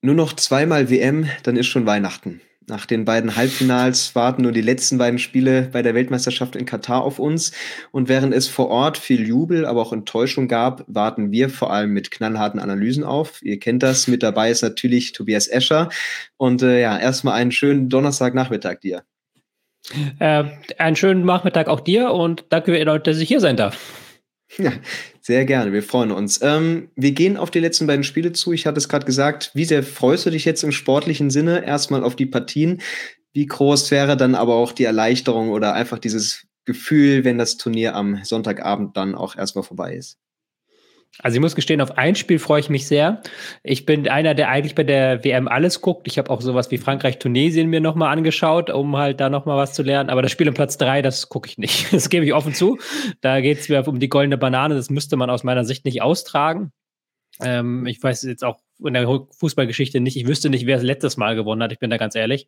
Nur noch zweimal WM, dann ist schon Weihnachten. Nach den beiden Halbfinals warten nur die letzten beiden Spiele bei der Weltmeisterschaft in Katar auf uns. Und während es vor Ort viel Jubel, aber auch Enttäuschung gab, warten wir vor allem mit knallharten Analysen auf. Ihr kennt das. Mit dabei ist natürlich Tobias Escher. Und äh, ja, erstmal einen schönen Donnerstagnachmittag dir. Äh, einen schönen Nachmittag auch dir und danke, Leute, dass ich hier sein darf. Ja, sehr gerne. Wir freuen uns. Ähm, wir gehen auf die letzten beiden Spiele zu. Ich hatte es gerade gesagt. Wie sehr freust du dich jetzt im sportlichen Sinne erstmal auf die Partien? Wie groß wäre dann aber auch die Erleichterung oder einfach dieses Gefühl, wenn das Turnier am Sonntagabend dann auch erstmal vorbei ist? Also ich muss gestehen, auf ein Spiel freue ich mich sehr. Ich bin einer, der eigentlich bei der WM alles guckt. Ich habe auch sowas wie Frankreich-Tunesien mir nochmal angeschaut, um halt da nochmal was zu lernen. Aber das Spiel um Platz drei, das gucke ich nicht. Das gebe ich offen zu. Da geht es mir um die goldene Banane. Das müsste man aus meiner Sicht nicht austragen. Ähm, ich weiß jetzt auch in der Fußballgeschichte nicht. Ich wüsste nicht, wer es letztes Mal gewonnen hat. Ich bin da ganz ehrlich.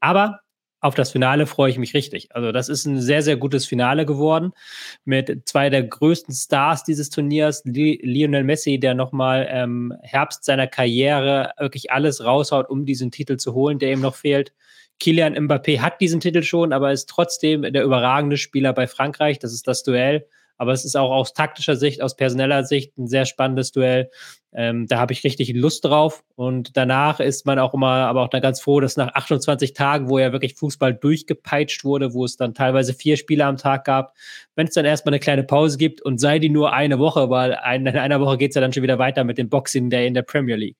Aber auf das Finale freue ich mich richtig. Also das ist ein sehr, sehr gutes Finale geworden mit zwei der größten Stars dieses Turniers. Lionel Messi, der nochmal ähm, Herbst seiner Karriere wirklich alles raushaut, um diesen Titel zu holen, der ihm noch fehlt. Kilian Mbappé hat diesen Titel schon, aber ist trotzdem der überragende Spieler bei Frankreich. Das ist das Duell. Aber es ist auch aus taktischer Sicht, aus personeller Sicht ein sehr spannendes Duell. Ähm, da habe ich richtig Lust drauf. Und danach ist man auch immer, aber auch dann ganz froh, dass nach 28 Tagen, wo ja wirklich Fußball durchgepeitscht wurde, wo es dann teilweise vier Spiele am Tag gab, wenn es dann erstmal eine kleine Pause gibt und sei die nur eine Woche, weil in einer Woche geht es ja dann schon wieder weiter mit dem Boxing Day in der Premier League.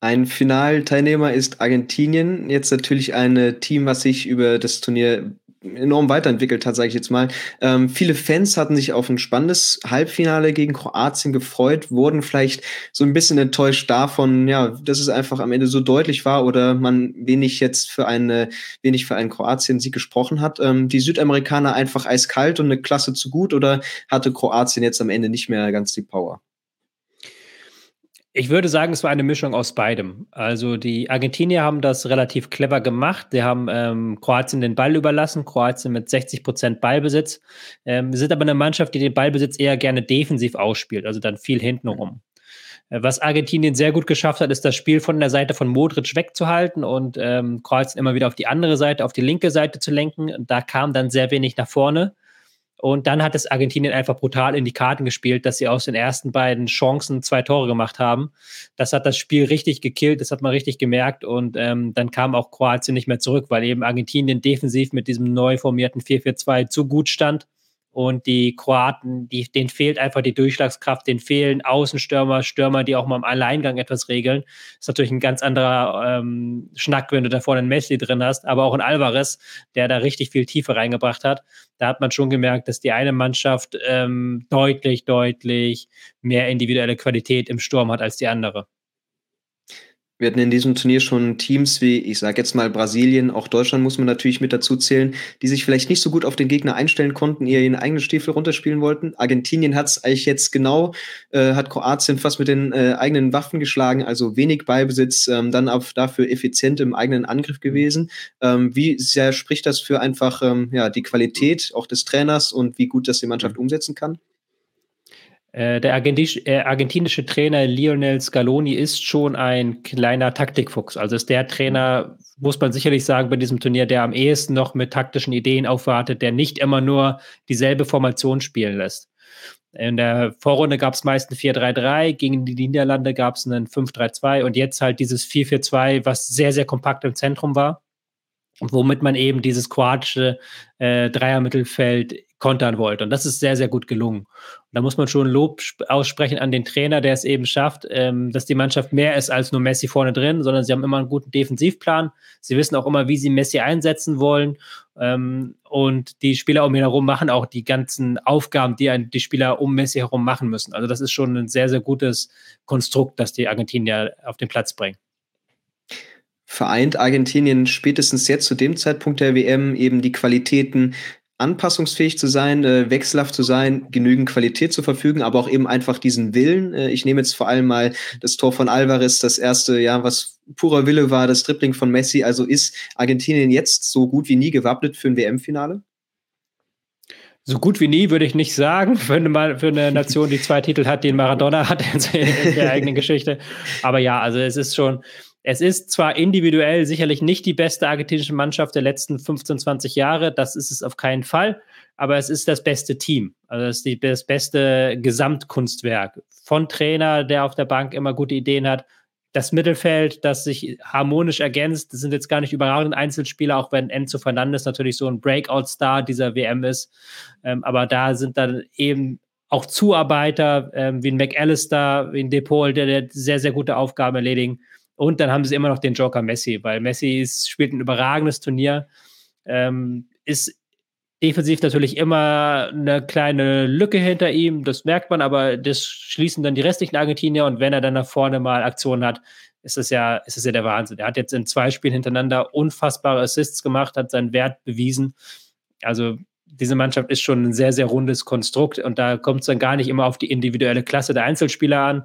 Ein Finalteilnehmer ist Argentinien. Jetzt natürlich ein Team, was sich über das Turnier enorm weiterentwickelt hat, sage ich jetzt mal. Ähm, viele Fans hatten sich auf ein spannendes Halbfinale gegen Kroatien gefreut, wurden vielleicht so ein bisschen enttäuscht davon, ja, dass es einfach am Ende so deutlich war oder man wenig jetzt für eine, wenig für einen Kroatien-Sieg gesprochen hat. Ähm, die Südamerikaner einfach eiskalt und eine Klasse zu gut oder hatte Kroatien jetzt am Ende nicht mehr ganz die Power? Ich würde sagen, es war eine Mischung aus beidem. Also die Argentinier haben das relativ clever gemacht. Sie haben ähm, Kroatien den Ball überlassen, Kroatien mit 60 Prozent Ballbesitz. Ähm, sind aber eine Mannschaft, die den Ballbesitz eher gerne defensiv ausspielt, also dann viel hintenrum. Äh, was Argentinien sehr gut geschafft hat, ist das Spiel von der Seite von Modric wegzuhalten und ähm, Kroatien immer wieder auf die andere Seite, auf die linke Seite zu lenken. Da kam dann sehr wenig nach vorne. Und dann hat es Argentinien einfach brutal in die Karten gespielt, dass sie aus den ersten beiden Chancen zwei Tore gemacht haben. Das hat das Spiel richtig gekillt, das hat man richtig gemerkt. Und ähm, dann kam auch Kroatien nicht mehr zurück, weil eben Argentinien defensiv mit diesem neu formierten 4-4-2 zu gut stand. Und die Kroaten, die, denen fehlt einfach die Durchschlagskraft, denen fehlen Außenstürmer, Stürmer, die auch mal im Alleingang etwas regeln. Ist natürlich ein ganz anderer ähm, Schnack, wenn du da vorne einen Messi drin hast, aber auch ein Alvarez, der da richtig viel Tiefe reingebracht hat. Da hat man schon gemerkt, dass die eine Mannschaft ähm, deutlich, deutlich mehr individuelle Qualität im Sturm hat als die andere. Wir hatten in diesem Turnier schon Teams wie, ich sage jetzt mal Brasilien, auch Deutschland muss man natürlich mit dazu zählen, die sich vielleicht nicht so gut auf den Gegner einstellen konnten, eher ihren eigenen Stiefel runterspielen wollten. Argentinien hat es eigentlich jetzt genau, äh, hat Kroatien fast mit den äh, eigenen Waffen geschlagen, also wenig Beibesitz, ähm, dann auch dafür effizient im eigenen Angriff gewesen. Ähm, wie sehr spricht das für einfach ähm, ja, die Qualität auch des Trainers und wie gut das die Mannschaft umsetzen kann? Äh, der äh, argentinische Trainer Lionel Scaloni ist schon ein kleiner Taktikfuchs. Also ist der Trainer, muss man sicherlich sagen, bei diesem Turnier, der am ehesten noch mit taktischen Ideen aufwartet, der nicht immer nur dieselbe Formation spielen lässt. In der Vorrunde gab es meist ein 4-3-3, gegen die Niederlande gab es einen 5-3-2 und jetzt halt dieses 4-4-2, was sehr, sehr kompakt im Zentrum war womit man eben dieses kroatische äh, Dreiermittelfeld kontern wollte. Und das ist sehr, sehr gut gelungen. Und da muss man schon Lob aussprechen an den Trainer, der es eben schafft, ähm, dass die Mannschaft mehr ist als nur Messi vorne drin, sondern sie haben immer einen guten Defensivplan. Sie wissen auch immer, wie sie Messi einsetzen wollen. Ähm, und die Spieler um ihn herum machen auch die ganzen Aufgaben, die ein, die Spieler um Messi herum machen müssen. Also das ist schon ein sehr, sehr gutes Konstrukt, das die Argentinier auf den Platz bringen vereint Argentinien spätestens jetzt zu dem Zeitpunkt der WM eben die Qualitäten, anpassungsfähig zu sein, äh, wechselhaft zu sein, genügend Qualität zu verfügen, aber auch eben einfach diesen Willen. Äh, ich nehme jetzt vor allem mal das Tor von Alvarez, das erste, ja, was purer Wille war, das Dribbling von Messi. Also ist Argentinien jetzt so gut wie nie gewappnet für ein WM-Finale? So gut wie nie, würde ich nicht sagen, für eine, für eine Nation, die zwei Titel hat, den Maradona hat in der eigenen Geschichte. Aber ja, also es ist schon, es ist zwar individuell sicherlich nicht die beste argentinische Mannschaft der letzten 15, 20 Jahre, das ist es auf keinen Fall, aber es ist das beste Team. Also es ist die, das beste Gesamtkunstwerk. Von Trainer, der auf der Bank immer gute Ideen hat, das Mittelfeld, das sich harmonisch ergänzt. Das sind jetzt gar nicht überragende Einzelspieler, auch wenn Enzo Fernandes natürlich so ein Breakout-Star dieser WM ist. Ähm, aber da sind dann eben auch Zuarbeiter ähm, wie ein McAllister, wie ein Depol, der, der sehr, sehr gute Aufgaben erledigen. Und dann haben sie immer noch den Joker Messi, weil Messi ist, spielt ein überragendes Turnier, ähm, ist defensiv natürlich immer eine kleine Lücke hinter ihm, das merkt man, aber das schließen dann die restlichen Argentinier und wenn er dann nach vorne mal Aktionen hat, ist es ja, ist es ja der Wahnsinn. Er hat jetzt in zwei Spielen hintereinander unfassbare Assists gemacht, hat seinen Wert bewiesen. Also diese Mannschaft ist schon ein sehr, sehr rundes Konstrukt und da kommt es dann gar nicht immer auf die individuelle Klasse der Einzelspieler an.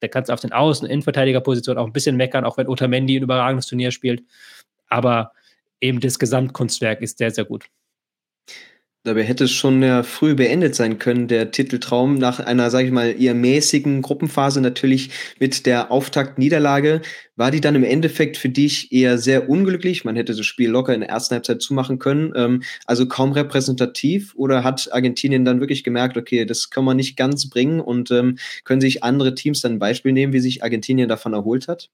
Da kannst du auf den Außen-, und Innenverteidigerpositionen auch ein bisschen meckern, auch wenn Otamendi ein überragendes Turnier spielt. Aber eben das Gesamtkunstwerk ist sehr, sehr gut. Dabei hätte es schon ja früh beendet sein können, der Titeltraum, nach einer, sage ich mal, eher mäßigen Gruppenphase natürlich mit der Auftaktniederlage. War die dann im Endeffekt für dich eher sehr unglücklich? Man hätte das Spiel locker in der ersten Halbzeit zumachen können. Ähm, also kaum repräsentativ oder hat Argentinien dann wirklich gemerkt, okay, das kann man nicht ganz bringen und ähm, können sich andere Teams dann ein Beispiel nehmen, wie sich Argentinien davon erholt hat?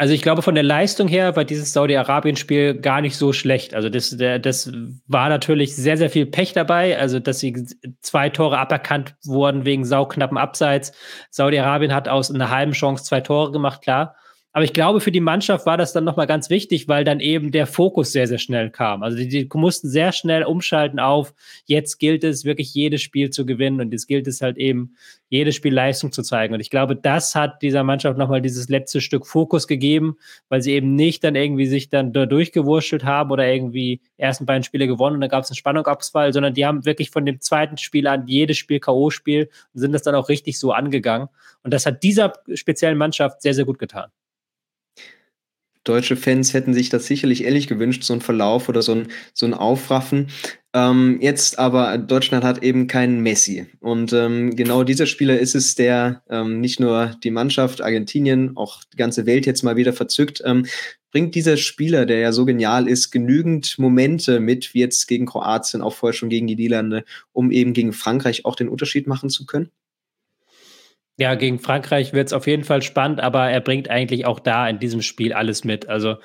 Also ich glaube, von der Leistung her war dieses Saudi-Arabien-Spiel gar nicht so schlecht. Also das, das war natürlich sehr, sehr viel Pech dabei. Also dass sie zwei Tore aberkannt wurden wegen sauknappen Abseits. Saudi-Arabien hat aus einer halben Chance zwei Tore gemacht, klar. Aber ich glaube, für die Mannschaft war das dann nochmal ganz wichtig, weil dann eben der Fokus sehr, sehr schnell kam. Also die, die, mussten sehr schnell umschalten auf, jetzt gilt es wirklich jedes Spiel zu gewinnen und jetzt gilt es halt eben, jedes Spiel Leistung zu zeigen. Und ich glaube, das hat dieser Mannschaft nochmal dieses letzte Stück Fokus gegeben, weil sie eben nicht dann irgendwie sich dann da durchgewurschtelt haben oder irgendwie ersten beiden Spiele gewonnen und dann gab es einen Spannungsabfall, sondern die haben wirklich von dem zweiten Spiel an jedes Spiel K.O.-Spiel und sind das dann auch richtig so angegangen. Und das hat dieser speziellen Mannschaft sehr, sehr gut getan deutsche Fans hätten sich das sicherlich ehrlich gewünscht, so ein Verlauf oder so ein, so ein Aufraffen. Ähm, jetzt aber, Deutschland hat eben keinen Messi. Und ähm, genau dieser Spieler ist es, der ähm, nicht nur die Mannschaft, Argentinien, auch die ganze Welt jetzt mal wieder verzückt. Ähm, bringt dieser Spieler, der ja so genial ist, genügend Momente mit, wie jetzt gegen Kroatien, auch vorher schon gegen die Niederlande, um eben gegen Frankreich auch den Unterschied machen zu können? Ja, gegen Frankreich wird es auf jeden Fall spannend, aber er bringt eigentlich auch da in diesem Spiel alles mit. Also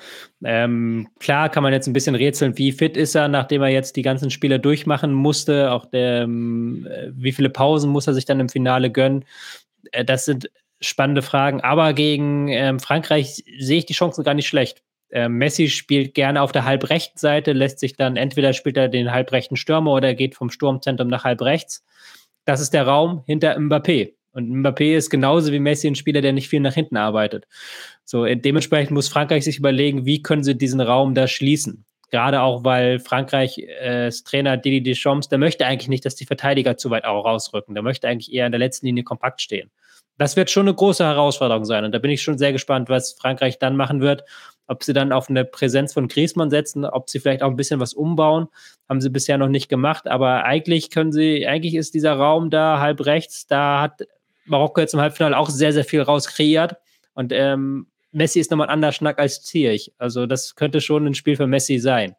ähm, klar kann man jetzt ein bisschen rätseln, wie fit ist er, nachdem er jetzt die ganzen Spiele durchmachen musste. Auch der, ähm, wie viele Pausen muss er sich dann im Finale gönnen? Äh, das sind spannende Fragen. Aber gegen ähm, Frankreich sehe ich die Chancen gar nicht schlecht. Äh, Messi spielt gerne auf der halbrechten Seite, lässt sich dann entweder spielt er den halbrechten Stürmer oder er geht vom Sturmzentrum nach halbrechts. Das ist der Raum hinter Mbappé. Und Mbappé ist genauso wie Messi ein Spieler, der nicht viel nach hinten arbeitet. So, äh, dementsprechend muss Frankreich sich überlegen, wie können sie diesen Raum da schließen. Gerade auch, weil Frankreich äh, Trainer Didi Deschamps, der möchte eigentlich nicht, dass die Verteidiger zu weit auch rausrücken. Der möchte eigentlich eher in der letzten Linie kompakt stehen. Das wird schon eine große Herausforderung sein. Und da bin ich schon sehr gespannt, was Frankreich dann machen wird. Ob sie dann auf eine Präsenz von Griezmann setzen, ob sie vielleicht auch ein bisschen was umbauen, haben sie bisher noch nicht gemacht. Aber eigentlich können sie, eigentlich ist dieser Raum da halb rechts, da hat Marokko jetzt im Halbfinale auch sehr, sehr viel rauskreiert. Und ähm, Messi ist nochmal ein anderer Schnack als Zierich. Also das könnte schon ein Spiel für Messi sein.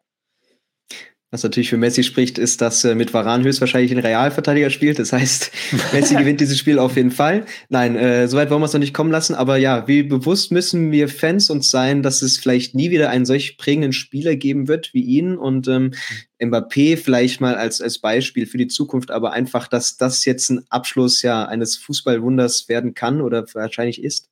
Was natürlich für Messi spricht, ist, dass äh, mit Varan höchstwahrscheinlich ein Realverteidiger spielt. Das heißt, Messi gewinnt dieses Spiel auf jeden Fall. Nein, äh, soweit wollen wir es noch nicht kommen lassen. Aber ja, wie bewusst müssen wir Fans uns sein, dass es vielleicht nie wieder einen solch prägenden Spieler geben wird wie ihn und ähm, Mbappé vielleicht mal als, als Beispiel für die Zukunft, aber einfach, dass das jetzt ein Abschluss ja eines Fußballwunders werden kann oder wahrscheinlich ist.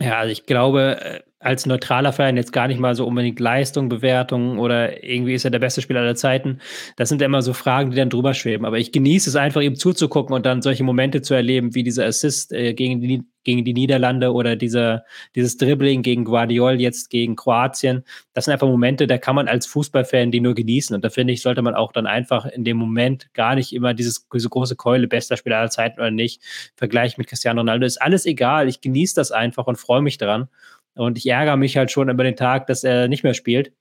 Ja, also ich glaube, äh, als neutraler Fan jetzt gar nicht mal so unbedingt Leistung, Bewertung oder irgendwie ist er der beste Spieler aller Zeiten. Das sind immer so Fragen, die dann drüber schweben. Aber ich genieße es einfach, ihm zuzugucken und dann solche Momente zu erleben, wie dieser Assist äh, gegen, die, gegen die Niederlande oder dieser, dieses Dribbling gegen Guardiol jetzt gegen Kroatien. Das sind einfach Momente, da kann man als Fußballfan die nur genießen. Und da finde ich, sollte man auch dann einfach in dem Moment gar nicht immer dieses, diese große Keule, bester Spieler aller Zeiten oder nicht, Vergleich mit Cristiano Ronaldo. Ist alles egal. Ich genieße das einfach und freue mich daran. Und ich ärgere mich halt schon über den Tag, dass er nicht mehr spielt.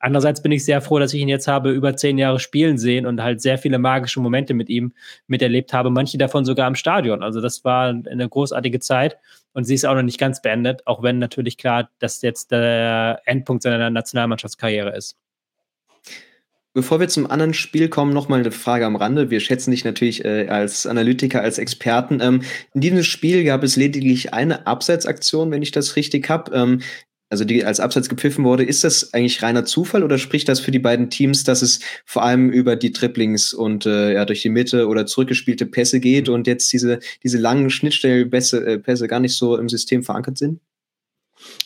Andererseits bin ich sehr froh, dass ich ihn jetzt habe über zehn Jahre spielen sehen und halt sehr viele magische Momente mit ihm miterlebt habe. Manche davon sogar im Stadion. Also das war eine großartige Zeit und sie ist auch noch nicht ganz beendet, auch wenn natürlich klar, dass jetzt der Endpunkt seiner Nationalmannschaftskarriere ist. Bevor wir zum anderen Spiel kommen, nochmal eine Frage am Rande. Wir schätzen dich natürlich äh, als Analytiker, als Experten. Ähm, in diesem Spiel gab es lediglich eine Abseitsaktion, wenn ich das richtig habe. Ähm, also die als Abseits gepfiffen wurde. Ist das eigentlich reiner Zufall oder spricht das für die beiden Teams, dass es vor allem über die Dribblings und äh, ja durch die Mitte oder zurückgespielte Pässe geht und jetzt diese, diese langen Schnittstellenpässe äh, Pässe gar nicht so im System verankert sind?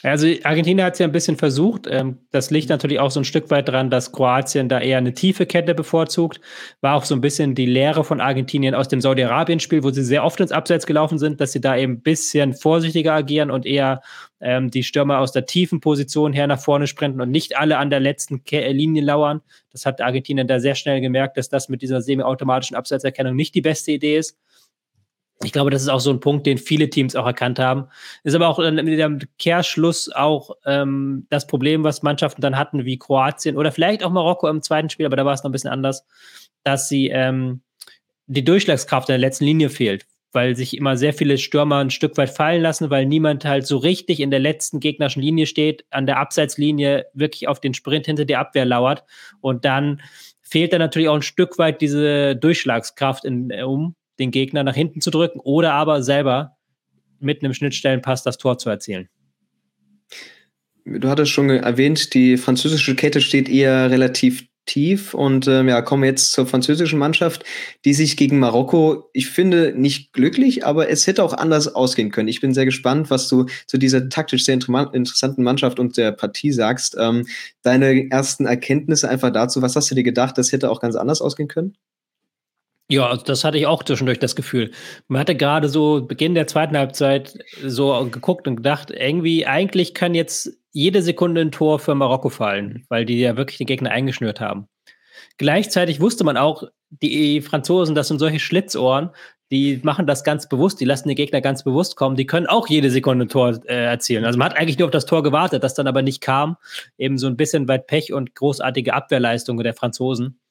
Also Argentinien hat es ja ein bisschen versucht. Ähm, das liegt natürlich auch so ein Stück weit daran, dass Kroatien da eher eine tiefe Kette bevorzugt. War auch so ein bisschen die Lehre von Argentinien aus dem Saudi-Arabien-Spiel, wo sie sehr oft ins Abseits gelaufen sind, dass sie da eben ein bisschen vorsichtiger agieren und eher ähm, die Stürmer aus der tiefen Position her nach vorne sprinten und nicht alle an der letzten Ke Linie lauern. Das hat Argentinien da sehr schnell gemerkt, dass das mit dieser semi-automatischen Abseitserkennung nicht die beste Idee ist. Ich glaube, das ist auch so ein Punkt, den viele Teams auch erkannt haben. Ist aber auch mit dem Kehrschluss auch ähm, das Problem, was Mannschaften dann hatten, wie Kroatien oder vielleicht auch Marokko im zweiten Spiel, aber da war es noch ein bisschen anders, dass sie ähm, die Durchschlagskraft in der letzten Linie fehlt, weil sich immer sehr viele Stürmer ein Stück weit fallen lassen, weil niemand halt so richtig in der letzten gegnerischen Linie steht, an der Abseitslinie wirklich auf den Sprint hinter der Abwehr lauert und dann fehlt dann natürlich auch ein Stück weit diese Durchschlagskraft in, um den Gegner nach hinten zu drücken oder aber selber mit einem Schnittstellenpass das Tor zu erzielen. Du hattest schon erwähnt, die französische Kette steht eher relativ tief und ähm, ja, kommen jetzt zur französischen Mannschaft, die sich gegen Marokko, ich finde, nicht glücklich, aber es hätte auch anders ausgehen können. Ich bin sehr gespannt, was du zu dieser taktisch sehr interessanten Mannschaft und der Partie sagst. Ähm, deine ersten Erkenntnisse einfach dazu, was hast du dir gedacht, das hätte auch ganz anders ausgehen können? Ja, also das hatte ich auch zwischendurch das Gefühl. Man hatte gerade so Beginn der zweiten Halbzeit so geguckt und gedacht, irgendwie, eigentlich kann jetzt jede Sekunde ein Tor für Marokko fallen, weil die ja wirklich den Gegner eingeschnürt haben. Gleichzeitig wusste man auch, die Franzosen, das sind solche Schlitzohren, die machen das ganz bewusst, die lassen den Gegner ganz bewusst kommen, die können auch jede Sekunde ein Tor äh, erzielen. Also man hat eigentlich nur auf das Tor gewartet, das dann aber nicht kam. Eben so ein bisschen weit Pech und großartige Abwehrleistung der Franzosen.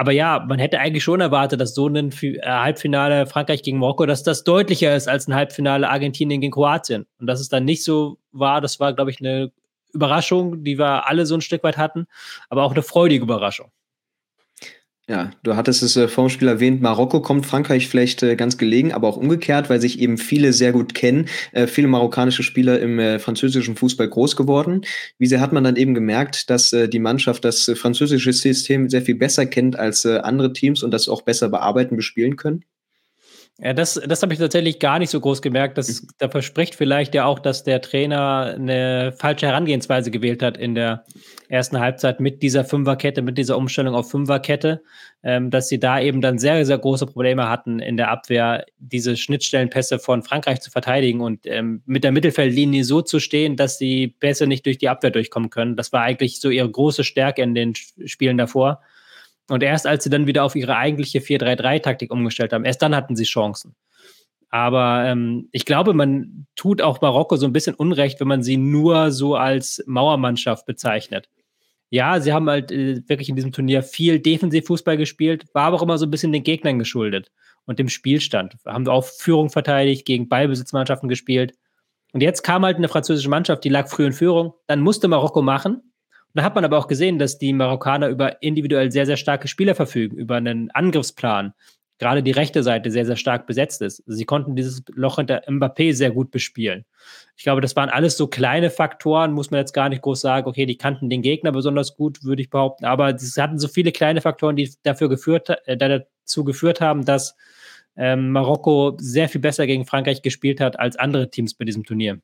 Aber ja, man hätte eigentlich schon erwartet, dass so ein äh, Halbfinale Frankreich gegen Marokko, dass das deutlicher ist als ein Halbfinale Argentinien gegen Kroatien. Und dass es dann nicht so war, das war, glaube ich, eine Überraschung, die wir alle so ein Stück weit hatten, aber auch eine freudige Überraschung. Ja, du hattest es äh, vor dem Spiel erwähnt, Marokko kommt Frankreich vielleicht äh, ganz gelegen, aber auch umgekehrt, weil sich eben viele sehr gut kennen. Äh, viele marokkanische Spieler im äh, französischen Fußball groß geworden. Wie sehr hat man dann eben gemerkt, dass äh, die Mannschaft das äh, französische System sehr viel besser kennt als andere Teams und das auch besser bearbeiten, bespielen können? Ja, das, das habe ich tatsächlich gar nicht so groß gemerkt. Das, mhm. da verspricht vielleicht ja auch, dass der Trainer eine falsche Herangehensweise gewählt hat in der ersten Halbzeit mit dieser Fünferkette, mit dieser Umstellung auf Fünferkette, ähm, dass sie da eben dann sehr, sehr große Probleme hatten in der Abwehr, diese Schnittstellenpässe von Frankreich zu verteidigen und ähm, mit der Mittelfeldlinie so zu stehen, dass die Pässe nicht durch die Abwehr durchkommen können. Das war eigentlich so ihre große Stärke in den Spielen davor. Und erst als sie dann wieder auf ihre eigentliche 4-3-3-Taktik umgestellt haben, erst dann hatten sie Chancen. Aber ähm, ich glaube, man tut auch Marokko so ein bisschen Unrecht, wenn man sie nur so als Mauermannschaft bezeichnet. Ja, sie haben halt äh, wirklich in diesem Turnier viel Defensivfußball gespielt, war aber auch immer so ein bisschen den Gegnern geschuldet und dem Spielstand. Haben auch Führung verteidigt, gegen Ballbesitzmannschaften gespielt. Und jetzt kam halt eine französische Mannschaft, die lag früh in Führung. Dann musste Marokko machen. Da hat man aber auch gesehen, dass die Marokkaner über individuell sehr, sehr starke Spieler verfügen, über einen Angriffsplan. Gerade die rechte Seite sehr, sehr stark besetzt ist. Sie konnten dieses Loch hinter Mbappé sehr gut bespielen. Ich glaube, das waren alles so kleine Faktoren, muss man jetzt gar nicht groß sagen, okay, die kannten den Gegner besonders gut, würde ich behaupten. Aber sie hatten so viele kleine Faktoren, die dafür geführt, äh, dazu geführt haben, dass ähm, Marokko sehr viel besser gegen Frankreich gespielt hat als andere Teams bei diesem Turnier.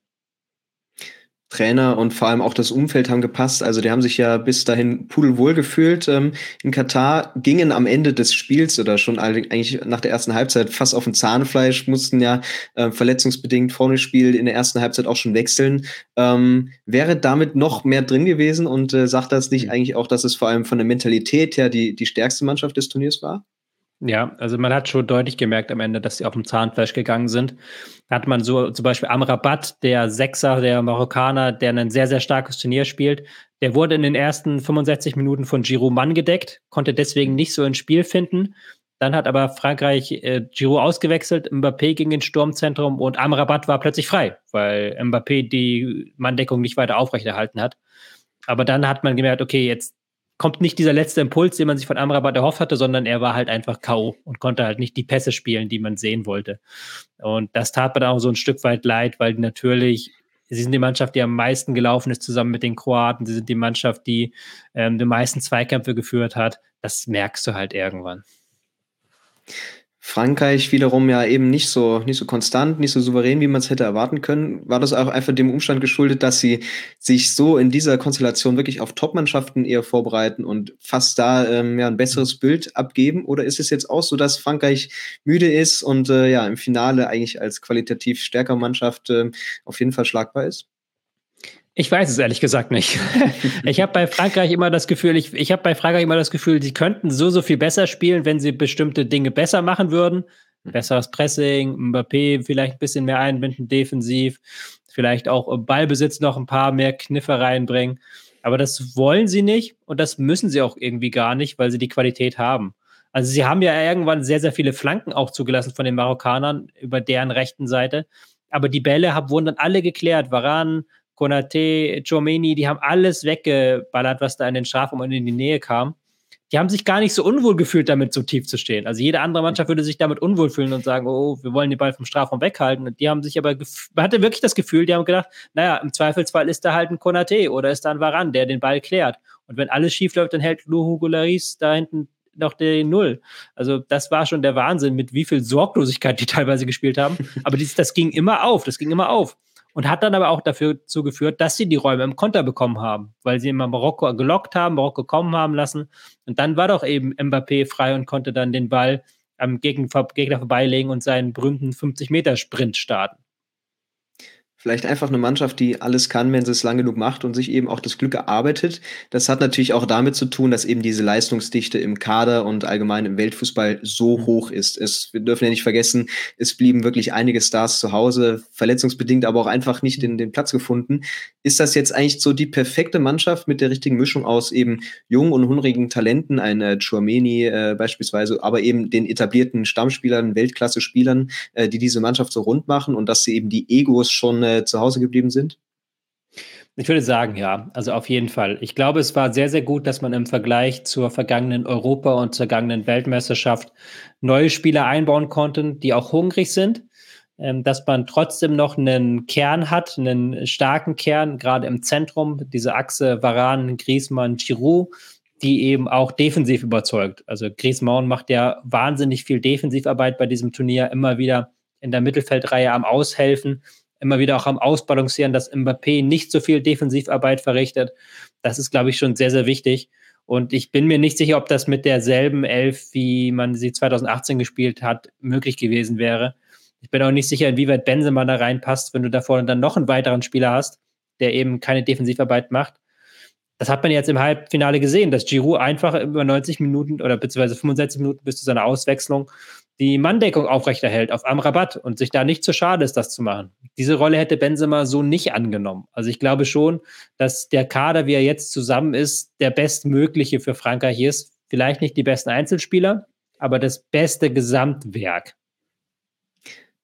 Trainer und vor allem auch das Umfeld haben gepasst. Also die haben sich ja bis dahin pudelwohl gefühlt. Ähm, in Katar gingen am Ende des Spiels oder schon eigentlich nach der ersten Halbzeit fast auf dem Zahnfleisch, mussten ja äh, verletzungsbedingt vorne Spiel in der ersten Halbzeit auch schon wechseln. Ähm, wäre damit noch mehr drin gewesen und äh, sagt das nicht mhm. eigentlich auch, dass es vor allem von der Mentalität her die, die stärkste Mannschaft des Turniers war? Ja, also man hat schon deutlich gemerkt am Ende, dass sie auf dem Zahnfleisch gegangen sind. Da hat man so zum Beispiel am Rabatt, der Sechser, der Marokkaner, der ein sehr, sehr starkes Turnier spielt, der wurde in den ersten 65 Minuten von Giroud Mann gedeckt, konnte deswegen nicht so ins Spiel finden. Dann hat aber Frankreich äh, Giroud ausgewechselt, Mbappé ging ins Sturmzentrum und Amrabat war plötzlich frei, weil Mbappé die Manndeckung nicht weiter aufrechterhalten hat. Aber dann hat man gemerkt, okay, jetzt kommt nicht dieser letzte Impuls, den man sich von Amrabat erhofft hatte, sondern er war halt einfach K.O. und konnte halt nicht die Pässe spielen, die man sehen wollte. Und das tat mir dann auch so ein Stück weit leid, weil natürlich, sie sind die Mannschaft, die am meisten gelaufen ist, zusammen mit den Kroaten. Sie sind die Mannschaft, die ähm, die meisten Zweikämpfe geführt hat. Das merkst du halt irgendwann. Frankreich wiederum ja eben nicht so, nicht so konstant, nicht so souverän, wie man es hätte erwarten können. War das auch einfach dem Umstand geschuldet, dass sie sich so in dieser Konstellation wirklich auf Top-Mannschaften eher vorbereiten und fast da ähm, ja, ein besseres Bild abgeben? Oder ist es jetzt auch so, dass Frankreich müde ist und äh, ja im Finale eigentlich als qualitativ stärker Mannschaft äh, auf jeden Fall schlagbar ist? Ich weiß es ehrlich gesagt nicht. ich habe bei Frankreich immer das Gefühl, ich, ich habe bei Frankreich immer das Gefühl, sie könnten so, so viel besser spielen, wenn sie bestimmte Dinge besser machen würden. Besseres Pressing, Mbappé vielleicht ein bisschen mehr einbinden, defensiv, vielleicht auch im Ballbesitz noch ein paar mehr Kniffe reinbringen. Aber das wollen sie nicht und das müssen sie auch irgendwie gar nicht, weil sie die Qualität haben. Also sie haben ja irgendwann sehr, sehr viele Flanken auch zugelassen von den Marokkanern über deren rechten Seite. Aber die Bälle haben, wurden dann alle geklärt. Varan, Konate, Chomeni, die haben alles weggeballert, was da in den Strafraum und in die Nähe kam. Die haben sich gar nicht so unwohl gefühlt, damit so tief zu stehen. Also jede andere Mannschaft würde sich damit unwohl fühlen und sagen, oh, wir wollen den Ball vom Strafraum weghalten. Und die haben sich aber, man hatte wirklich das Gefühl, die haben gedacht, naja, im Zweifelsfall ist da halt ein Konate oder ist da ein Varan, der den Ball klärt. Und wenn alles schief läuft, dann hält Luhu Laris da hinten noch die Null. Also das war schon der Wahnsinn, mit wie viel Sorglosigkeit die teilweise gespielt haben. Aber dies, das ging immer auf, das ging immer auf und hat dann aber auch dafür zugeführt, dass sie die Räume im Konter bekommen haben, weil sie immer Marokko gelockt haben, Marokko kommen haben lassen. Und dann war doch eben Mbappé frei und konnte dann den Ball am Gegner vorbeilegen und seinen berühmten 50-Meter-Sprint starten vielleicht einfach eine Mannschaft, die alles kann, wenn sie es lang genug macht und sich eben auch das Glück erarbeitet. Das hat natürlich auch damit zu tun, dass eben diese Leistungsdichte im Kader und allgemein im Weltfußball so mhm. hoch ist. Es, wir dürfen ja nicht vergessen, es blieben wirklich einige Stars zu Hause, verletzungsbedingt, aber auch einfach nicht den, den Platz gefunden. Ist das jetzt eigentlich so die perfekte Mannschaft mit der richtigen Mischung aus eben jungen und hungrigen Talenten, ein äh, Chouameni äh, beispielsweise, aber eben den etablierten Stammspielern, Weltklasse-Spielern, äh, die diese Mannschaft so rund machen und dass sie eben die Egos schon äh, zu Hause geblieben sind? Ich würde sagen, ja, also auf jeden Fall. Ich glaube, es war sehr, sehr gut, dass man im Vergleich zur vergangenen Europa- und zur vergangenen Weltmeisterschaft neue Spieler einbauen konnte, die auch hungrig sind, ähm, dass man trotzdem noch einen Kern hat, einen starken Kern, gerade im Zentrum, diese Achse Varan, Griezmann, Giroud, die eben auch defensiv überzeugt. Also Griezmann macht ja wahnsinnig viel Defensivarbeit bei diesem Turnier, immer wieder in der Mittelfeldreihe am Aushelfen immer wieder auch am Ausbalancieren, dass Mbappé nicht so viel Defensivarbeit verrichtet. Das ist, glaube ich, schon sehr, sehr wichtig. Und ich bin mir nicht sicher, ob das mit derselben Elf, wie man sie 2018 gespielt hat, möglich gewesen wäre. Ich bin auch nicht sicher, inwieweit Benzema da reinpasst, wenn du da vorne dann noch einen weiteren Spieler hast, der eben keine Defensivarbeit macht. Das hat man jetzt im Halbfinale gesehen, dass Giroud einfach über 90 Minuten oder beziehungsweise 65 Minuten bis zu seiner Auswechslung die Manndeckung aufrechterhält auf Amrabat und sich da nicht zu schade ist, das zu machen. Diese Rolle hätte Benzema so nicht angenommen. Also ich glaube schon, dass der Kader, wie er jetzt zusammen ist, der bestmögliche für Frankreich ist. Vielleicht nicht die besten Einzelspieler, aber das beste Gesamtwerk.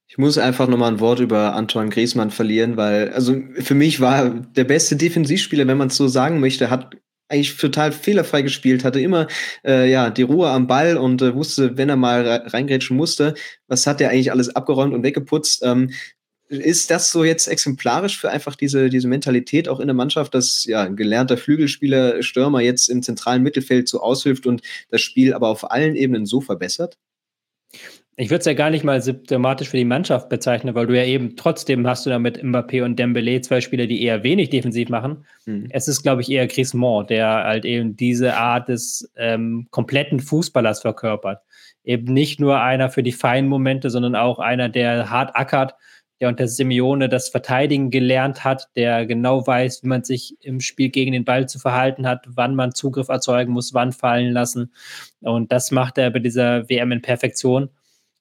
Ich muss einfach nochmal ein Wort über Antoine Griezmann verlieren, weil, also für mich war der beste Defensivspieler, wenn man es so sagen möchte, hat eigentlich total fehlerfrei gespielt, hatte immer äh, ja die Ruhe am Ball und äh, wusste, wenn er mal reingrätschen musste, was hat er eigentlich alles abgeräumt und weggeputzt. Ähm, ist das so jetzt exemplarisch für einfach diese, diese Mentalität auch in der Mannschaft, dass ja ein gelernter Flügelspieler, Stürmer jetzt im zentralen Mittelfeld so aushilft und das Spiel aber auf allen Ebenen so verbessert? Ich würde es ja gar nicht mal symptomatisch für die Mannschaft bezeichnen, weil du ja eben trotzdem hast du da mit Mbappé und Dembele zwei Spieler, die eher wenig defensiv machen. Mhm. Es ist, glaube ich, eher Griezmann, der halt eben diese Art des ähm, kompletten Fußballers verkörpert. Eben nicht nur einer für die feinen Momente, sondern auch einer, der hart ackert, der unter Simeone das Verteidigen gelernt hat, der genau weiß, wie man sich im Spiel gegen den Ball zu verhalten hat, wann man Zugriff erzeugen muss, wann fallen lassen. Und das macht er bei dieser WM in Perfektion.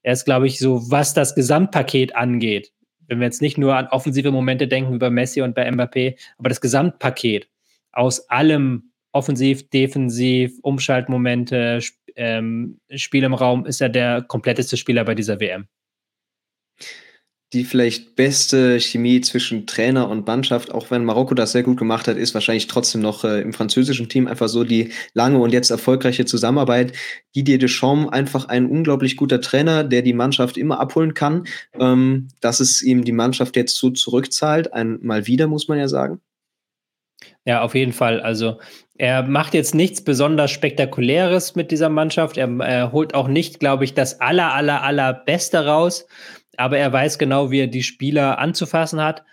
Er ist, glaube ich, so, was das Gesamtpaket angeht. Wenn wir jetzt nicht nur an offensive Momente denken wie bei Messi und bei Mbappé, aber das Gesamtpaket aus allem offensiv, defensiv, Umschaltmomente, ähm, Spiel im Raum, ist er der kompletteste Spieler bei dieser WM die vielleicht beste Chemie zwischen Trainer und Mannschaft, auch wenn Marokko das sehr gut gemacht hat, ist wahrscheinlich trotzdem noch äh, im französischen Team einfach so die lange und jetzt erfolgreiche Zusammenarbeit. Didier Deschamps einfach ein unglaublich guter Trainer, der die Mannschaft immer abholen kann, ähm, dass es ihm die Mannschaft jetzt so zurückzahlt, einmal wieder, muss man ja sagen. Ja, auf jeden Fall. Also er macht jetzt nichts besonders Spektakuläres mit dieser Mannschaft. Er, er holt auch nicht, glaube ich, das aller, aller, aller Beste raus aber er weiß genau, wie er die Spieler anzufassen hat.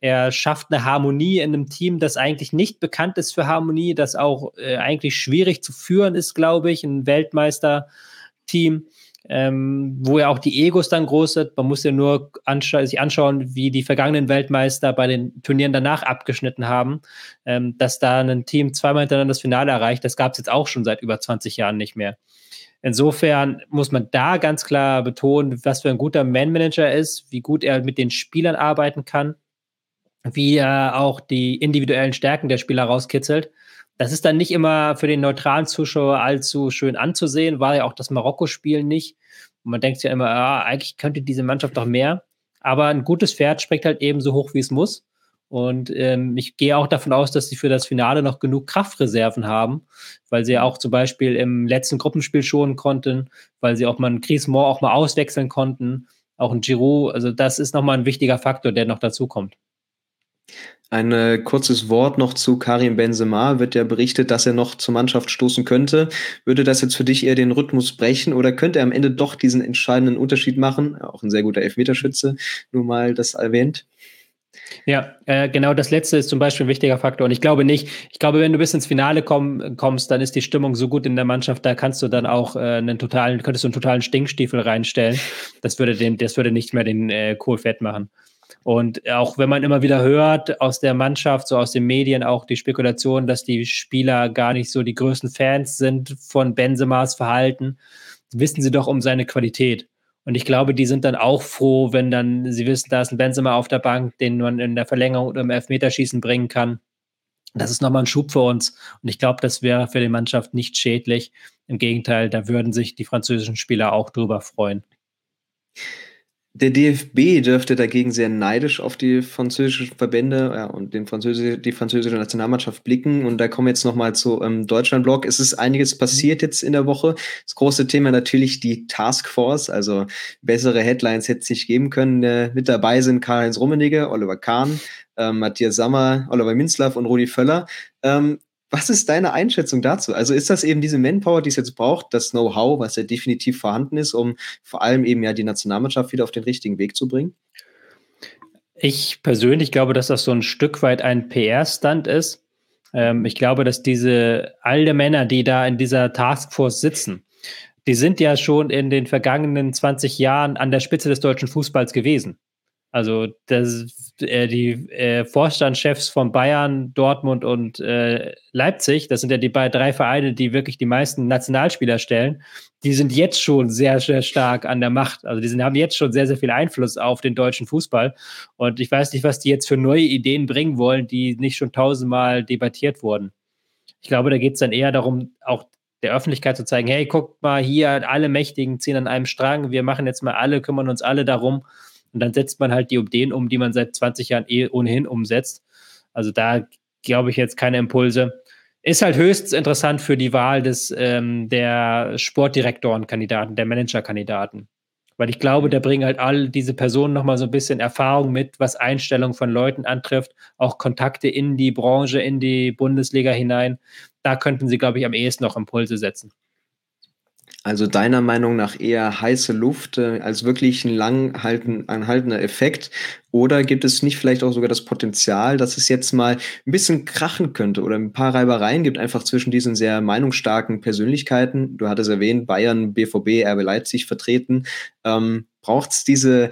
Er schafft eine Harmonie in einem Team, das eigentlich nicht bekannt ist für Harmonie, das auch äh, eigentlich schwierig zu führen ist, glaube ich, ein Weltmeister-Team, ähm, wo ja auch die Egos dann groß sind. Man muss ja nur anscha sich anschauen, wie die vergangenen Weltmeister bei den Turnieren danach abgeschnitten haben, ähm, dass da ein Team zweimal hintereinander das Finale erreicht. Das gab es jetzt auch schon seit über 20 Jahren nicht mehr. Insofern muss man da ganz klar betonen, was für ein guter Man-Manager ist, wie gut er mit den Spielern arbeiten kann, wie er auch die individuellen Stärken der Spieler rauskitzelt. Das ist dann nicht immer für den neutralen Zuschauer allzu schön anzusehen, war ja auch das Marokko-Spiel nicht. Und man denkt ja immer, ah, eigentlich könnte diese Mannschaft doch mehr. Aber ein gutes Pferd springt halt eben so hoch, wie es muss. Und ähm, ich gehe auch davon aus, dass sie für das Finale noch genug Kraftreserven haben, weil sie ja auch zum Beispiel im letzten Gruppenspiel schonen konnten, weil sie auch mal einen Griezmann auch mal auswechseln konnten, auch ein Giroud. Also das ist nochmal ein wichtiger Faktor, der noch dazu kommt. Ein äh, kurzes Wort noch zu Karim Benzema. Wird ja berichtet, dass er noch zur Mannschaft stoßen könnte. Würde das jetzt für dich eher den Rhythmus brechen oder könnte er am Ende doch diesen entscheidenden Unterschied machen? Auch ein sehr guter Elfmeterschütze, nur mal das erwähnt. Ja, äh, genau das letzte ist zum Beispiel ein wichtiger Faktor. Und ich glaube nicht, ich glaube, wenn du bis ins Finale komm, kommst, dann ist die Stimmung so gut in der Mannschaft, da kannst du dann auch äh, einen totalen, könntest du einen totalen Stinkstiefel reinstellen. Das würde den, das würde nicht mehr den äh, Kohl fett machen. Und auch wenn man immer wieder hört aus der Mannschaft, so aus den Medien, auch die Spekulation, dass die Spieler gar nicht so die größten Fans sind von Benzemas Verhalten, wissen sie doch um seine Qualität. Und ich glaube, die sind dann auch froh, wenn dann sie wissen, da ist ein Benzema auf der Bank, den man in der Verlängerung oder im Elfmeterschießen bringen kann. Das ist nochmal ein Schub für uns. Und ich glaube, das wäre für die Mannschaft nicht schädlich. Im Gegenteil, da würden sich die französischen Spieler auch drüber freuen. Der DFB dürfte dagegen sehr neidisch auf die französischen Verbände ja, und den Französi die französische Nationalmannschaft blicken. Und da kommen wir jetzt nochmal zu ähm, Deutschland-Blog. Es ist einiges passiert jetzt in der Woche. Das große Thema natürlich die Taskforce, also bessere Headlines hätte es nicht geben können. Äh, mit dabei sind Karl-Heinz Rummenigge, Oliver Kahn, äh, Matthias Sammer, Oliver Minzlaff und Rudi Völler. Ähm, was ist deine Einschätzung dazu? Also ist das eben diese Manpower, die es jetzt braucht, das Know-how, was ja definitiv vorhanden ist, um vor allem eben ja die Nationalmannschaft wieder auf den richtigen Weg zu bringen? Ich persönlich glaube, dass das so ein Stück weit ein PR-Stand ist. Ähm, ich glaube, dass diese die Männer, die da in dieser Taskforce sitzen, die sind ja schon in den vergangenen 20 Jahren an der Spitze des deutschen Fußballs gewesen. Also das, äh, die äh, Vorstandschefs von Bayern, Dortmund und äh, Leipzig, das sind ja die drei Vereine, die wirklich die meisten Nationalspieler stellen, die sind jetzt schon sehr, sehr stark an der Macht. Also die sind, haben jetzt schon sehr, sehr viel Einfluss auf den deutschen Fußball. Und ich weiß nicht, was die jetzt für neue Ideen bringen wollen, die nicht schon tausendmal debattiert wurden. Ich glaube, da geht es dann eher darum, auch der Öffentlichkeit zu zeigen, hey, guckt mal hier, alle Mächtigen ziehen an einem Strang, wir machen jetzt mal alle, kümmern uns alle darum, und dann setzt man halt die Ideen um, die man seit 20 Jahren eh ohnehin umsetzt. Also da glaube ich jetzt keine Impulse. Ist halt höchst interessant für die Wahl des ähm, der Sportdirektorenkandidaten, der Managerkandidaten. Weil ich glaube, da bringen halt all diese Personen nochmal so ein bisschen Erfahrung mit, was Einstellung von Leuten antrifft, auch Kontakte in die Branche, in die Bundesliga hinein. Da könnten sie, glaube ich, am ehesten noch Impulse setzen. Also deiner Meinung nach eher heiße Luft äh, als wirklich ein lang anhaltender Effekt? Oder gibt es nicht vielleicht auch sogar das Potenzial, dass es jetzt mal ein bisschen krachen könnte oder ein paar Reibereien gibt, einfach zwischen diesen sehr meinungsstarken Persönlichkeiten? Du hattest erwähnt, Bayern, BVB, RB Leipzig vertreten. Ähm, Braucht es diese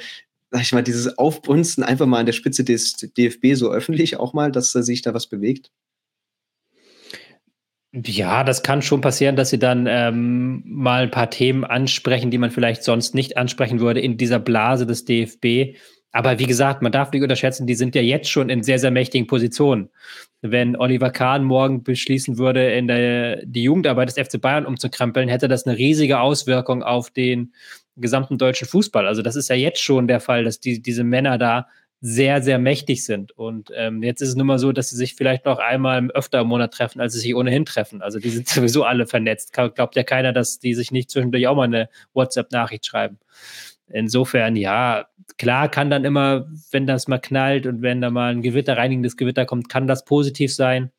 sag ich mal, dieses Aufbrunsten einfach mal an der Spitze des DFB so öffentlich auch mal, dass sich da was bewegt? Ja, das kann schon passieren, dass sie dann ähm, mal ein paar Themen ansprechen, die man vielleicht sonst nicht ansprechen würde in dieser Blase des DFB. Aber wie gesagt, man darf nicht unterschätzen, die sind ja jetzt schon in sehr, sehr mächtigen Positionen. Wenn Oliver Kahn morgen beschließen würde, in der, die Jugendarbeit des FC Bayern umzukrempeln, hätte das eine riesige Auswirkung auf den gesamten deutschen Fußball. Also das ist ja jetzt schon der Fall, dass die, diese Männer da sehr, sehr mächtig sind. Und ähm, jetzt ist es nun mal so, dass sie sich vielleicht noch einmal öfter im Monat treffen, als sie sich ohnehin treffen. Also die sind sowieso alle vernetzt. Glaubt ja keiner, dass die sich nicht zwischendurch auch mal eine WhatsApp-Nachricht schreiben. Insofern, ja, klar kann dann immer, wenn das mal knallt und wenn da mal ein Gewitter, reinigendes Gewitter kommt, kann das positiv sein.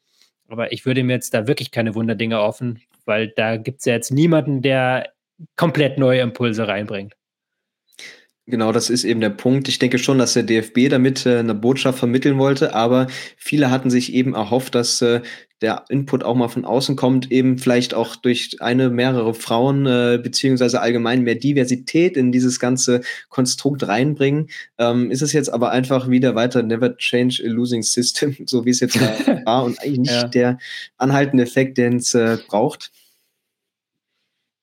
Aber ich würde mir jetzt da wirklich keine Wunderdinge offen, weil da gibt es ja jetzt niemanden, der komplett neue Impulse reinbringt. Genau, das ist eben der Punkt. Ich denke schon, dass der DFB damit äh, eine Botschaft vermitteln wollte, aber viele hatten sich eben erhofft, dass äh, der Input auch mal von außen kommt, eben vielleicht auch durch eine, mehrere Frauen, äh, beziehungsweise allgemein mehr Diversität in dieses ganze Konstrukt reinbringen. Ähm, ist es jetzt aber einfach wieder weiter Never Change a Losing System, so wie es jetzt war und eigentlich nicht ja. der anhaltende Effekt, den es äh, braucht?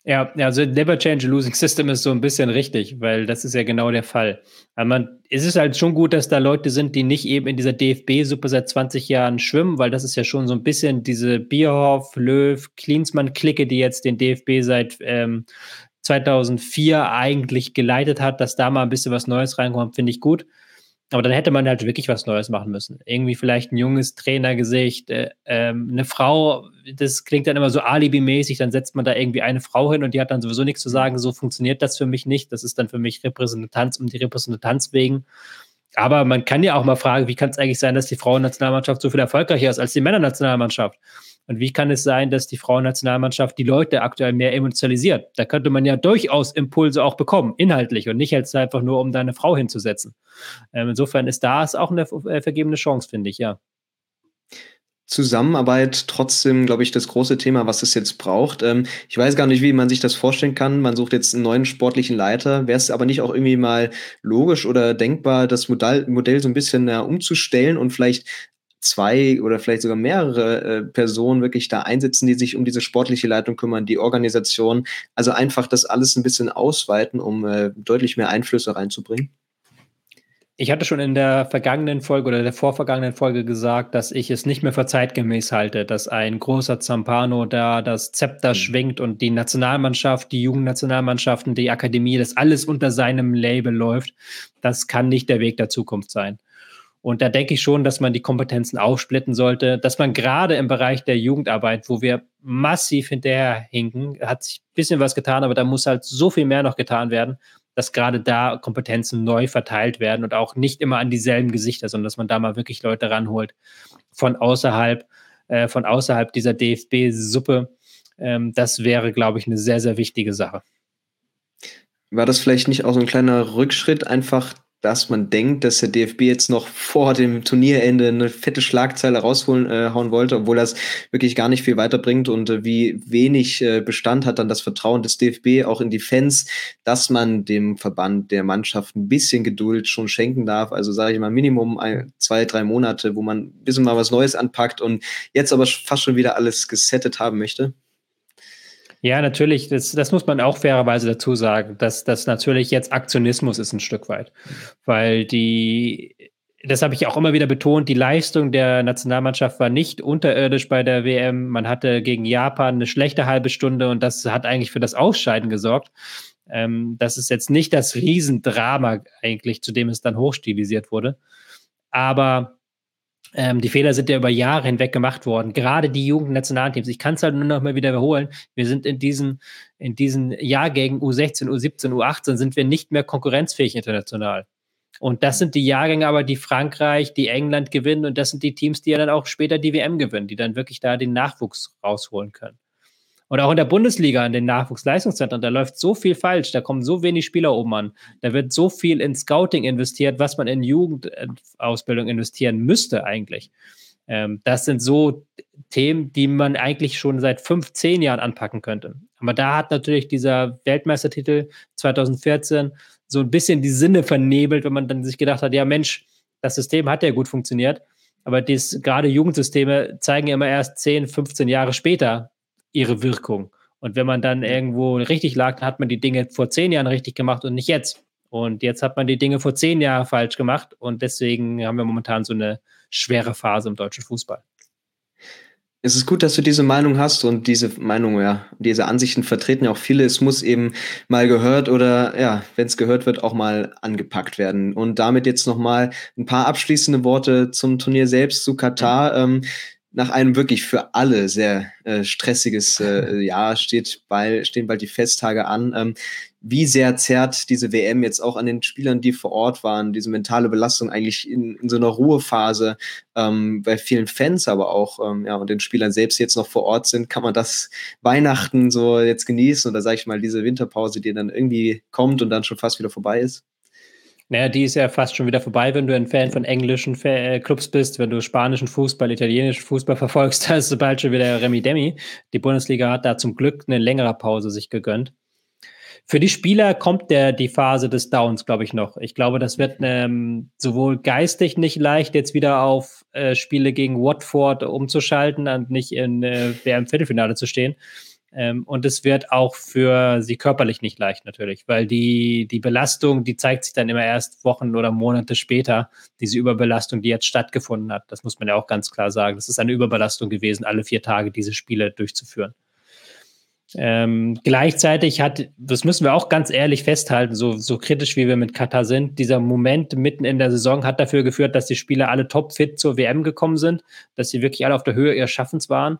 Ja, also Never Change a Losing System ist so ein bisschen richtig, weil das ist ja genau der Fall. Aber man, es ist halt schon gut, dass da Leute sind, die nicht eben in dieser DFB-Suppe seit 20 Jahren schwimmen, weil das ist ja schon so ein bisschen diese Bierhoff, Löw, Klinsmann-Clique, die jetzt den DFB seit ähm, 2004 eigentlich geleitet hat, dass da mal ein bisschen was Neues reinkommt, finde ich gut. Aber dann hätte man halt wirklich was Neues machen müssen. Irgendwie vielleicht ein junges Trainergesicht, äh, ähm, eine Frau, das klingt dann immer so alibimäßig, dann setzt man da irgendwie eine Frau hin und die hat dann sowieso nichts zu sagen. So funktioniert das für mich nicht. Das ist dann für mich Repräsentanz um die Repräsentanz wegen. Aber man kann ja auch mal fragen, wie kann es eigentlich sein, dass die Frauennationalmannschaft so viel erfolgreicher ist als die Männernationalmannschaft? Und wie kann es sein, dass die Frauennationalmannschaft die Leute aktuell mehr emotionalisiert? Da könnte man ja durchaus Impulse auch bekommen, inhaltlich und nicht jetzt einfach nur, um da eine Frau hinzusetzen. Ähm, insofern ist da auch eine äh, vergebene Chance, finde ich, ja. Zusammenarbeit trotzdem, glaube ich, das große Thema, was es jetzt braucht. Ähm, ich weiß gar nicht, wie man sich das vorstellen kann. Man sucht jetzt einen neuen sportlichen Leiter. Wäre es aber nicht auch irgendwie mal logisch oder denkbar, das Modell, Modell so ein bisschen äh, umzustellen und vielleicht zwei oder vielleicht sogar mehrere äh, Personen wirklich da einsetzen, die sich um diese sportliche Leitung kümmern, die Organisation. Also einfach das alles ein bisschen ausweiten, um äh, deutlich mehr Einflüsse reinzubringen. Ich hatte schon in der vergangenen Folge oder der vorvergangenen Folge gesagt, dass ich es nicht mehr für zeitgemäß halte, dass ein großer Zampano da das Zepter mhm. schwingt und die Nationalmannschaft, die Jugendnationalmannschaften, die Akademie, das alles unter seinem Label läuft. Das kann nicht der Weg der Zukunft sein. Und da denke ich schon, dass man die Kompetenzen aufsplitten sollte, dass man gerade im Bereich der Jugendarbeit, wo wir massiv hinterherhinken, hat sich ein bisschen was getan, aber da muss halt so viel mehr noch getan werden, dass gerade da Kompetenzen neu verteilt werden und auch nicht immer an dieselben Gesichter, sondern dass man da mal wirklich Leute ranholt von außerhalb, äh, von außerhalb dieser DFB-Suppe. Ähm, das wäre, glaube ich, eine sehr, sehr wichtige Sache. War das vielleicht nicht auch so ein kleiner Rückschritt, einfach dass man denkt, dass der DFB jetzt noch vor dem Turnierende eine fette Schlagzeile rausholen äh, wollte, obwohl das wirklich gar nicht viel weiterbringt und äh, wie wenig äh, Bestand hat dann das Vertrauen des DFB auch in die Fans, dass man dem Verband der Mannschaft ein bisschen Geduld schon schenken darf. Also sage ich mal Minimum ein, zwei, drei Monate, wo man ein bisschen mal was Neues anpackt und jetzt aber fast schon wieder alles gesettet haben möchte. Ja, natürlich, das, das muss man auch fairerweise dazu sagen, dass das natürlich jetzt Aktionismus ist ein Stück weit. Weil die, das habe ich auch immer wieder betont, die Leistung der Nationalmannschaft war nicht unterirdisch bei der WM. Man hatte gegen Japan eine schlechte halbe Stunde und das hat eigentlich für das Ausscheiden gesorgt. Ähm, das ist jetzt nicht das Riesendrama eigentlich, zu dem es dann hochstilisiert wurde. Aber ähm, die Fehler sind ja über Jahre hinweg gemacht worden. Gerade die Jugendnationalteams. Ich kann es halt nur noch mal wieder wiederholen. Wir sind in diesen, in diesen Jahrgängen U16, U17, U18 sind wir nicht mehr konkurrenzfähig international. Und das sind die Jahrgänge aber, die Frankreich, die England gewinnen. Und das sind die Teams, die ja dann auch später die WM gewinnen, die dann wirklich da den Nachwuchs rausholen können. Und auch in der Bundesliga, in den Nachwuchsleistungszentren, da läuft so viel falsch, da kommen so wenig Spieler oben an, da wird so viel in Scouting investiert, was man in Jugendausbildung investieren müsste eigentlich. Ähm, das sind so Themen, die man eigentlich schon seit fünf, zehn Jahren anpacken könnte. Aber da hat natürlich dieser Weltmeistertitel 2014 so ein bisschen die Sinne vernebelt, wenn man dann sich gedacht hat, ja Mensch, das System hat ja gut funktioniert, aber gerade Jugendsysteme zeigen ja immer erst 10, 15 Jahre später ihre Wirkung. Und wenn man dann irgendwo richtig lag, dann hat man die Dinge vor zehn Jahren richtig gemacht und nicht jetzt. Und jetzt hat man die Dinge vor zehn Jahren falsch gemacht und deswegen haben wir momentan so eine schwere Phase im deutschen Fußball. Es ist gut, dass du diese Meinung hast und diese Meinung, ja, diese Ansichten vertreten ja auch viele. Es muss eben mal gehört oder ja, wenn es gehört wird, auch mal angepackt werden. Und damit jetzt nochmal ein paar abschließende Worte zum Turnier selbst, zu Katar. Ähm, nach einem wirklich für alle sehr äh, stressiges äh, Jahr steht bald, stehen bald die Festtage an. Ähm, wie sehr zerrt diese WM jetzt auch an den Spielern, die vor Ort waren, diese mentale Belastung eigentlich in, in so einer Ruhephase ähm, bei vielen Fans, aber auch ähm, ja und den Spielern selbst jetzt noch vor Ort sind, kann man das Weihnachten so jetzt genießen oder sage ich mal diese Winterpause, die dann irgendwie kommt und dann schon fast wieder vorbei ist? Naja, die ist ja fast schon wieder vorbei, wenn du ein Fan von englischen äh, Clubs bist, wenn du spanischen Fußball, italienischen Fußball verfolgst, da ist bald schon wieder Remi Demi. Die Bundesliga hat da zum Glück eine längere Pause sich gegönnt. Für die Spieler kommt der, die Phase des Downs, glaube ich, noch. Ich glaube, das wird ähm, sowohl geistig nicht leicht, jetzt wieder auf äh, Spiele gegen Watford umzuschalten und nicht in äh, WM-Viertelfinale zu stehen, ähm, und es wird auch für sie körperlich nicht leicht natürlich, weil die, die Belastung, die zeigt sich dann immer erst Wochen oder Monate später, diese Überbelastung, die jetzt stattgefunden hat. Das muss man ja auch ganz klar sagen. Das ist eine Überbelastung gewesen, alle vier Tage diese Spiele durchzuführen. Ähm, gleichzeitig hat, das müssen wir auch ganz ehrlich festhalten, so, so kritisch wie wir mit Katar sind, dieser Moment mitten in der Saison hat dafür geführt, dass die Spieler alle topfit zur WM gekommen sind, dass sie wirklich alle auf der Höhe ihres Schaffens waren.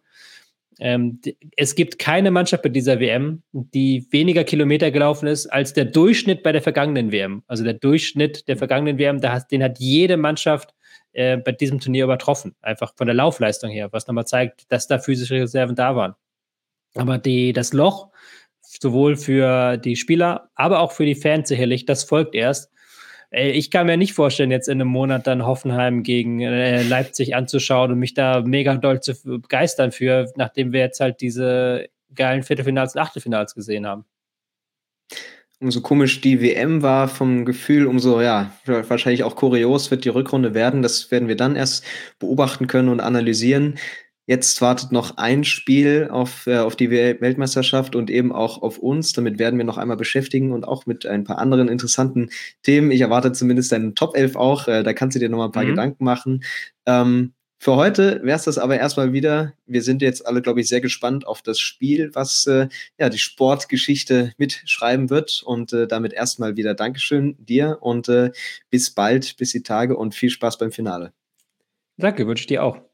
Ähm, es gibt keine Mannschaft bei dieser WM, die weniger Kilometer gelaufen ist als der Durchschnitt bei der vergangenen WM. Also der Durchschnitt der vergangenen WM, hat, den hat jede Mannschaft äh, bei diesem Turnier übertroffen. Einfach von der Laufleistung her, was nochmal zeigt, dass da physische Reserven da waren. Aber die, das Loch, sowohl für die Spieler, aber auch für die Fans sicherlich, das folgt erst. Ey, ich kann mir nicht vorstellen, jetzt in einem Monat dann Hoffenheim gegen äh, Leipzig anzuschauen und mich da mega doll zu begeistern für, nachdem wir jetzt halt diese geilen Viertelfinals und Achtelfinals gesehen haben. Umso komisch die WM war vom Gefühl, umso ja, wahrscheinlich auch kurios wird die Rückrunde werden. Das werden wir dann erst beobachten können und analysieren. Jetzt wartet noch ein Spiel auf, äh, auf die Weltmeisterschaft und eben auch auf uns. Damit werden wir noch einmal beschäftigen und auch mit ein paar anderen interessanten Themen. Ich erwarte zumindest deinen Top 11 auch. Äh, da kannst du dir noch mal ein paar mhm. Gedanken machen. Ähm, für heute wäre es das aber erstmal wieder. Wir sind jetzt alle, glaube ich, sehr gespannt auf das Spiel, was äh, ja die Sportgeschichte mitschreiben wird. Und äh, damit erstmal wieder Dankeschön dir und äh, bis bald, bis die Tage und viel Spaß beim Finale. Danke, wünsche ich dir auch.